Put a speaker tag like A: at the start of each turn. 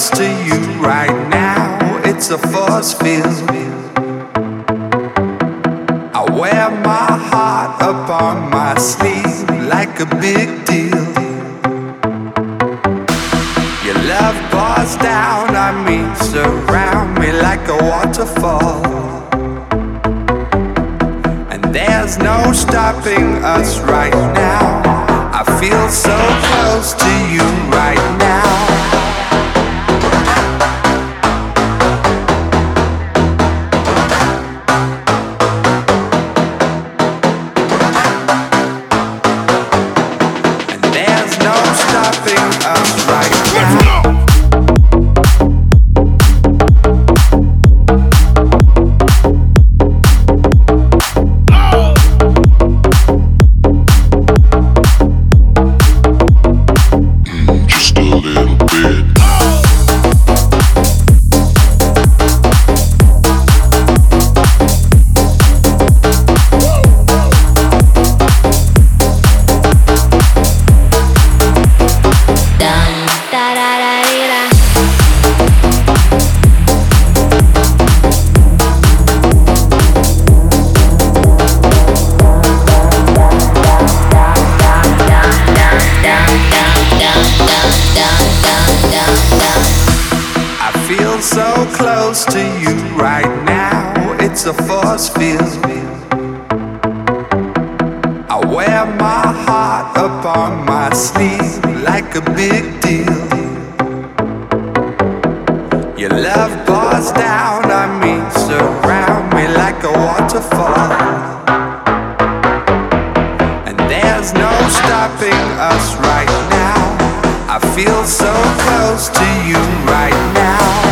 A: close to you right now. It's a force field. I wear my heart upon my sleeve like a big deal. Your love pours down on me, surround me like a waterfall. And there's no stopping us right now. I feel so close to out. So close to you right now. It's a force field. I wear my heart upon my sleeve like a big deal. Your love pours down on me, surround me like a waterfall. And there's no stopping us right now. I feel so close to you right now.